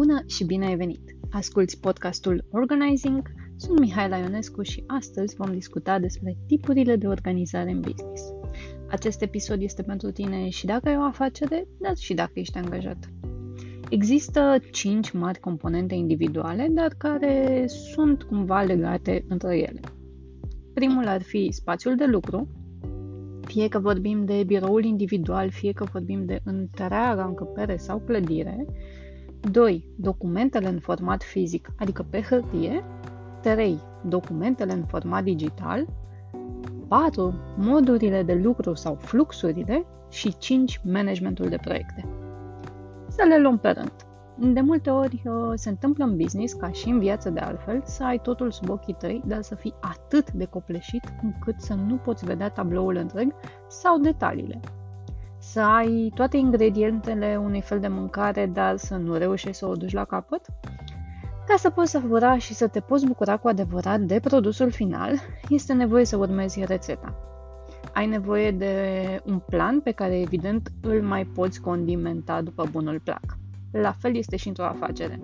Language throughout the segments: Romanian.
Bună și bine ai venit! Asculți podcastul Organizing, sunt Mihaela Ionescu și astăzi vom discuta despre tipurile de organizare în business. Acest episod este pentru tine și dacă ai o afacere, dar și dacă ești angajat. Există cinci mari componente individuale, dar care sunt cumva legate între ele. Primul ar fi spațiul de lucru, fie că vorbim de biroul individual, fie că vorbim de întreaga încăpere sau clădire. 2. Documentele în format fizic, adică pe hârtie. 3. Documentele în format digital. 4. Modurile de lucru sau fluxurile. Și 5. Managementul de proiecte. Să le luăm pe rând. De multe ori uh, se întâmplă în business, ca și în viață de altfel, să ai totul sub ochii tăi, dar să fii atât de copleșit încât să nu poți vedea tabloul întreg sau detaliile. Să ai toate ingredientele unui fel de mâncare, dar să nu reușești să o duci la capăt? Ca să poți savura și să te poți bucura cu adevărat de produsul final, este nevoie să urmezi rețeta. Ai nevoie de un plan pe care evident îl mai poți condimenta după bunul plac. La fel este și într-o afacere.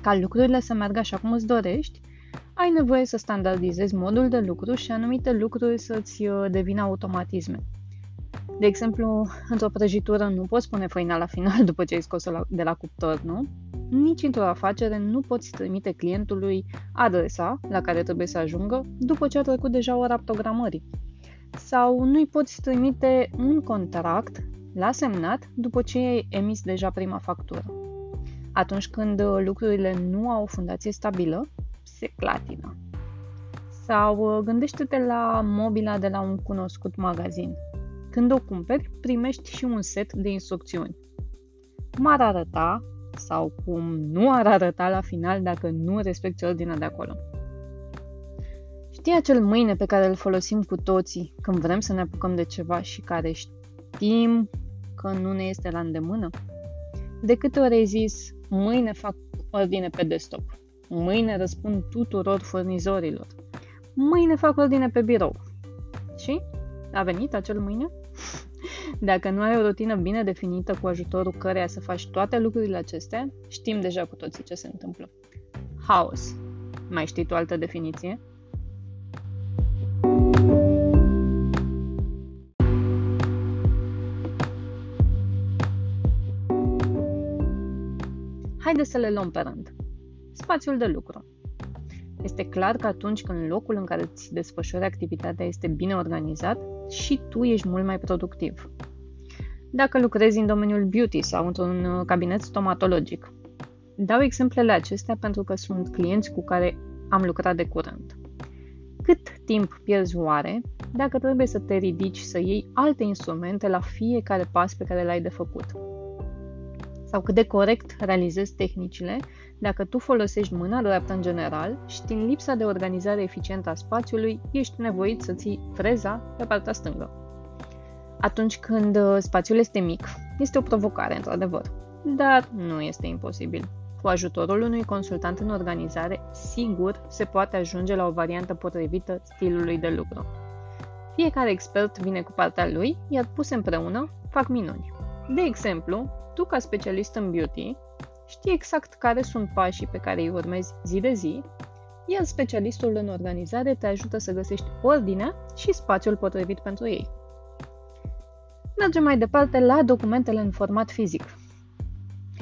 Ca lucrurile să meargă așa cum îți dorești, ai nevoie să standardizezi modul de lucru și anumite lucruri să-ți uh, devină automatisme. De exemplu, într-o prăjitură nu poți pune făina la final după ce ai scos-o de la cuptor, nu? Nici într-o afacere nu poți trimite clientului adresa la care trebuie să ajungă după ce a trecut deja ora programării. Sau nu-i poți trimite un contract la semnat după ce ai emis deja prima factură. Atunci când uh, lucrurile nu au o fundație stabilă, se clatină. Sau uh, gândește-te la mobila de la un cunoscut magazin. Când o cumperi, primești și un set de instrucțiuni. Cum ar arăta sau cum nu ar arăta la final dacă nu respecti ordinea de acolo. Știi acel mâine pe care îl folosim cu toții când vrem să ne apucăm de ceva și care știm că nu ne este la îndemână? De câte ori ai zis, mâine fac ordine pe desktop, mâine răspund tuturor furnizorilor, mâine fac ordine pe birou. Și? A venit acel mâine? Dacă nu ai o rutină bine definită cu ajutorul căreia să faci toate lucrurile acestea, știm deja cu toții ce se întâmplă. Haos. Mai știi tu altă definiție? Haideți să le luăm pe rând. Spațiul de lucru. Este clar că atunci când locul în care îți desfășori activitatea este bine organizat, și tu ești mult mai productiv. Dacă lucrezi în domeniul beauty sau într-un uh, cabinet stomatologic. Dau exemplele acestea pentru că sunt clienți cu care am lucrat de curând. Cât timp pierzi oare dacă trebuie să te ridici să iei alte instrumente la fiecare pas pe care l-ai de făcut? sau cât de corect realizezi tehnicile dacă tu folosești mâna dreaptă în general și din lipsa de organizare eficientă a spațiului ești nevoit să ții freza pe partea stângă. Atunci când uh, spațiul este mic, este o provocare, într-adevăr, dar nu este imposibil. Cu ajutorul unui consultant în organizare, sigur se poate ajunge la o variantă potrivită stilului de lucru. Fiecare expert vine cu partea lui, iar puse împreună fac minuni. De exemplu, tu, ca specialist în beauty, știi exact care sunt pașii pe care îi urmezi zi de zi, iar specialistul în organizare te ajută să găsești ordinea și spațiul potrivit pentru ei. Mergem mai departe la documentele în format fizic.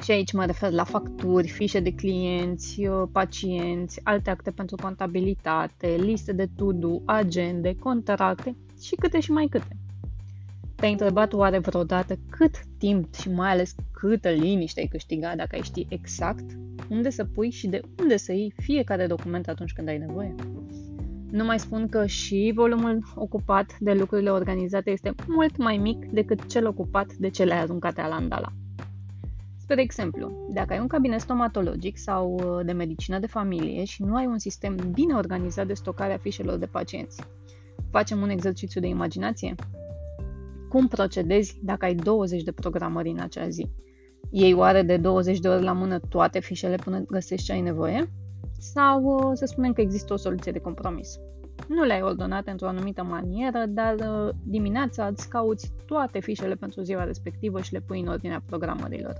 Și aici mă refer la facturi, fișe de clienți, pacienți, alte acte pentru contabilitate, liste de to-do, agende, contracte și câte și mai câte. Te-ai întrebat oare vreodată cât timp și mai ales câtă liniște ai câștigat dacă ai ști exact unde să pui și de unde să iei fiecare document atunci când ai nevoie? Nu mai spun că și volumul ocupat de lucrurile organizate este mult mai mic decât cel ocupat de cele aruncate la andala. Spre exemplu, dacă ai un cabinet stomatologic sau uh, de medicină de familie și nu ai un sistem bine organizat de stocare a fișelor de pacienți, facem un exercițiu de imaginație? Cum procedezi dacă ai 20 de programări în acea zi? Iei oare de 20 de ori la mână toate fișele până găsești ce ai nevoie? Sau uh, să spunem că există o soluție de compromis? Nu le-ai ordonat într-o anumită manieră, dar uh, dimineața îți cauți toate fișele pentru ziua respectivă și le pui în ordinea programărilor.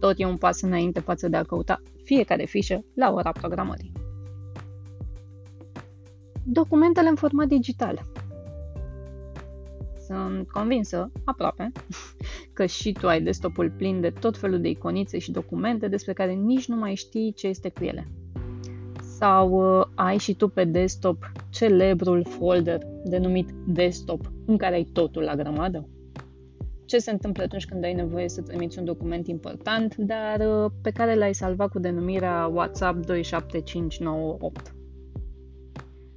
tot e un pas înainte față de a căuta fiecare fișă la ora programării. Documentele în format digital. Sunt convinsă, aproape, că și tu ai desktopul plin de tot felul de iconițe și documente despre care nici nu mai știi ce este cu ele. Sau uh, ai și tu pe desktop celebrul folder denumit desktop în care ai totul la grămadă? Ce se întâmplă atunci când ai nevoie să trimiți un document important, dar uh, pe care l-ai salvat cu denumirea WhatsApp 27598?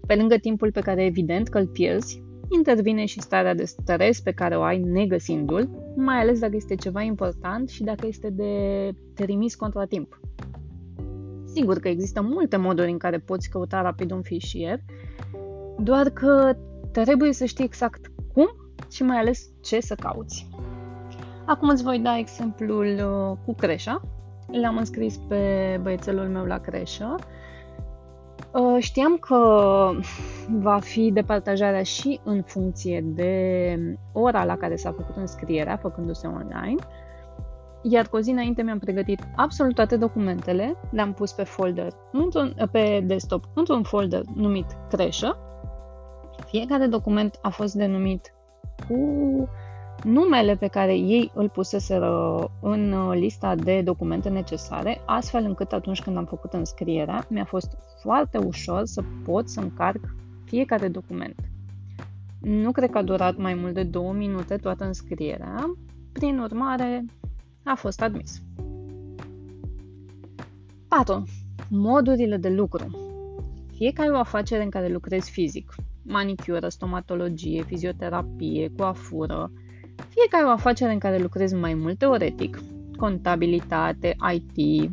Pe lângă timpul pe care evident că îl pierzi, intervine și starea de stres pe care o ai negăsindu-l, mai ales dacă este ceva important și dacă este de trimis contra timp. Sigur că există multe moduri în care poți căuta rapid un fișier, doar că trebuie să știi exact cum și mai ales ce să cauți. Acum îți voi da exemplul uh, cu creșa. L-am înscris pe băiețelul meu la creșă Uh, știam că va fi departajarea și în funcție de ora la care s-a făcut înscrierea, făcându-se online, iar cu o zi înainte mi-am pregătit absolut toate documentele, le-am pus pe folder, într-un, pe desktop, într-un folder numit creșă. Fiecare document a fost denumit cu numele pe care ei îl puseseră în uh, lista de documente necesare, astfel încât atunci când am făcut înscrierea, mi-a fost foarte ușor să pot să încarc fiecare document. Nu cred că a durat mai mult de două minute toată înscrierea, prin urmare a fost admis. 4. Modurile de lucru. Fie că ai o afacere în care lucrezi fizic, manicură, stomatologie, fizioterapie, coafură, fie că ai o afacere în care lucrezi mai mult teoretic, contabilitate, IT,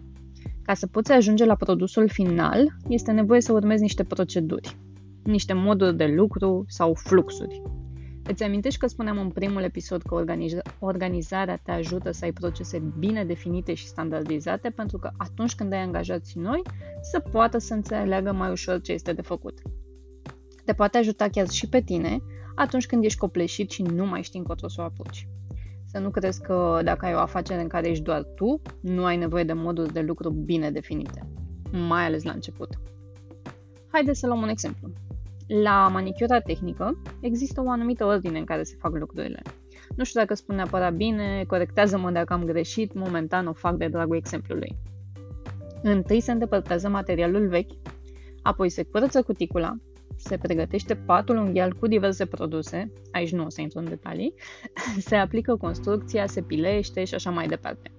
ca să poți ajunge la produsul final, este nevoie să urmezi niște proceduri, niște moduri de lucru sau fluxuri. Îți amintești că spuneam în primul episod că organiz- organizarea te ajută să ai procese bine definite și standardizate pentru că atunci când ai angajați noi, să poată să înțeleagă mai ușor ce este de făcut. Te poate ajuta chiar și pe tine atunci când ești copleșit și nu mai știi încotro să o apuci. Să nu crezi că dacă ai o afacere în care ești doar tu, nu ai nevoie de moduri de lucru bine definite, mai ales la început. Haideți să luăm un exemplu. La manicura tehnică există o anumită ordine în care se fac lucrurile. Nu știu dacă spun neapărat bine, corectează-mă dacă am greșit, momentan o fac de dragul exemplului. Întâi se îndepărtează materialul vechi, apoi se curăță cuticula, se pregătește patul unghial cu diverse produse, aici nu o să intru în detalii, se aplică construcția, se pilește și așa mai departe.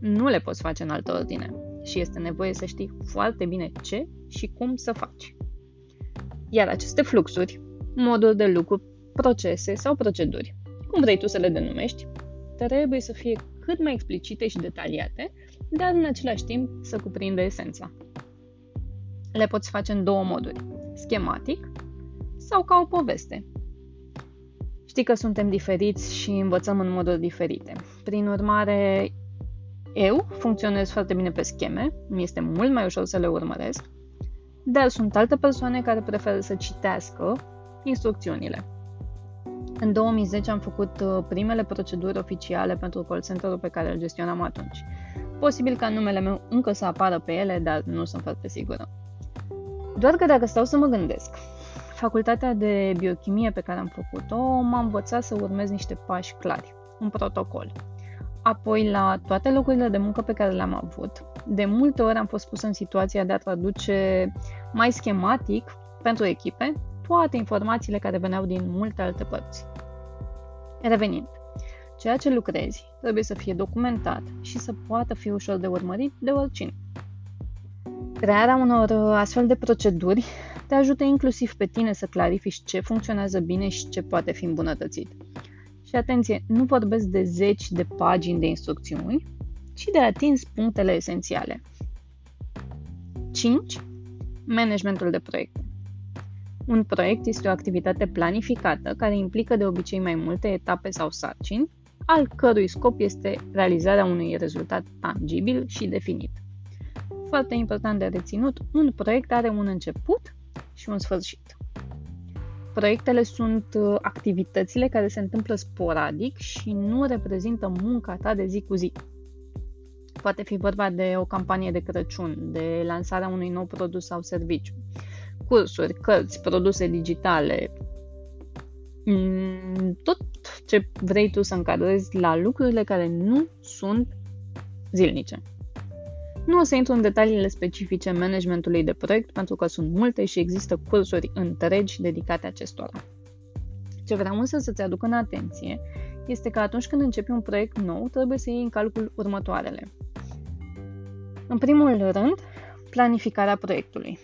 Nu le poți face în altă ordine și este nevoie să știi foarte bine ce și cum să faci. Iar aceste fluxuri, moduri de lucru, procese sau proceduri, cum vrei tu să le denumești, trebuie să fie cât mai explicite și detaliate, dar în același timp să cuprindă esența. Le poți face în două moduri schematic sau ca o poveste. Știi că suntem diferiți și învățăm în moduri diferite. Prin urmare, eu funcționez foarte bine pe scheme, mi este mult mai ușor să le urmăresc, dar sunt alte persoane care preferă să citească instrucțiunile. În 2010 am făcut uh, primele proceduri oficiale pentru call center-ul pe care îl gestionam atunci. Posibil ca numele meu încă să apară pe ele, dar nu sunt foarte sigură. Doar că dacă stau să mă gândesc, facultatea de biochimie pe care am făcut-o m-a învățat să urmez niște pași clari, un protocol. Apoi, la toate locurile de muncă pe care le-am avut, de multe ori am fost pus în situația de a traduce mai schematic pentru echipe toate informațiile care veneau din multe alte părți. Revenind, ceea ce lucrezi trebuie să fie documentat și să poată fi ușor de urmărit de oricine. Crearea unor uh, astfel de proceduri te ajută inclusiv pe tine să clarifici ce funcționează bine și ce poate fi îmbunătățit. Și atenție, nu vorbesc de zeci de pagini de instrucțiuni, ci de atins punctele esențiale. 5. Managementul de proiecte. Un proiect este o activitate planificată care implică de obicei mai multe etape sau sarcini, al cărui scop este realizarea unui rezultat tangibil și definit foarte important de reținut, un proiect are un început și un sfârșit. Proiectele sunt uh, activitățile care se întâmplă sporadic și nu reprezintă munca ta de zi cu zi. Poate fi vorba de o campanie de Crăciun, de lansarea unui nou produs sau serviciu, cursuri, cărți, produse digitale, mm, tot ce vrei tu să încadrezi la lucrurile care nu sunt zilnice. Nu o să intru în detaliile specifice managementului de proiect pentru că sunt multe și există cursuri întregi dedicate acestora. Ce vreau însă să-ți aduc în atenție este că atunci când începi un proiect nou, trebuie să iei în calcul următoarele. În primul rând, planificarea proiectului,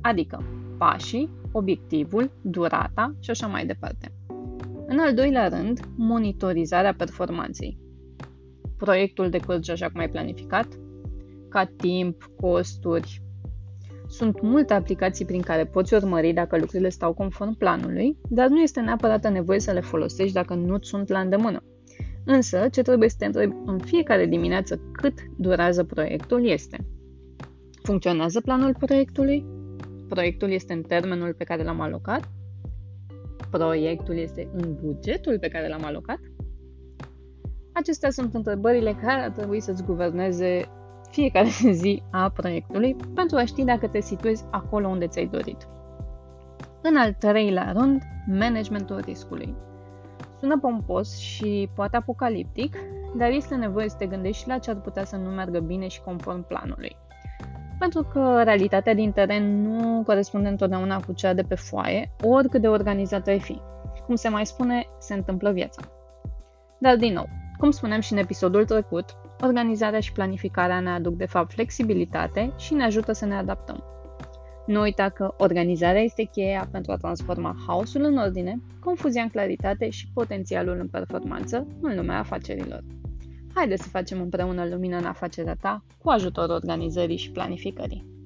adică pașii, obiectivul, durata și așa mai departe. În al doilea rând, monitorizarea performanței. Proiectul decurge așa cum ai planificat, ca timp, costuri. Sunt multe aplicații prin care poți urmări dacă lucrurile stau conform planului, dar nu este neapărat nevoie să le folosești dacă nu sunt la îndemână. Însă, ce trebuie să te întrebi în fiecare dimineață cât durează proiectul este Funcționează planul proiectului? Proiectul este în termenul pe care l-am alocat? Proiectul este în bugetul pe care l-am alocat? Acestea sunt întrebările care ar trebui să-ți guverneze fiecare zi a proiectului pentru a ști dacă te situezi acolo unde ți-ai dorit. În al treilea rând, managementul riscului. Sună pompos și poate apocaliptic, dar este nevoie să te gândești și la ce ar putea să nu meargă bine și conform planului. Pentru că realitatea din teren nu corespunde întotdeauna cu cea de pe foaie, oricât de organizat ai fi. Cum se mai spune, se întâmplă viața. Dar din nou, cum spuneam și în episodul trecut, organizarea și planificarea ne aduc de fapt flexibilitate și ne ajută să ne adaptăm. Nu uita că organizarea este cheia pentru a transforma haosul în ordine, confuzia în claritate și potențialul în performanță în lumea afacerilor. Haideți să facem împreună lumină în afacerea ta cu ajutorul organizării și planificării.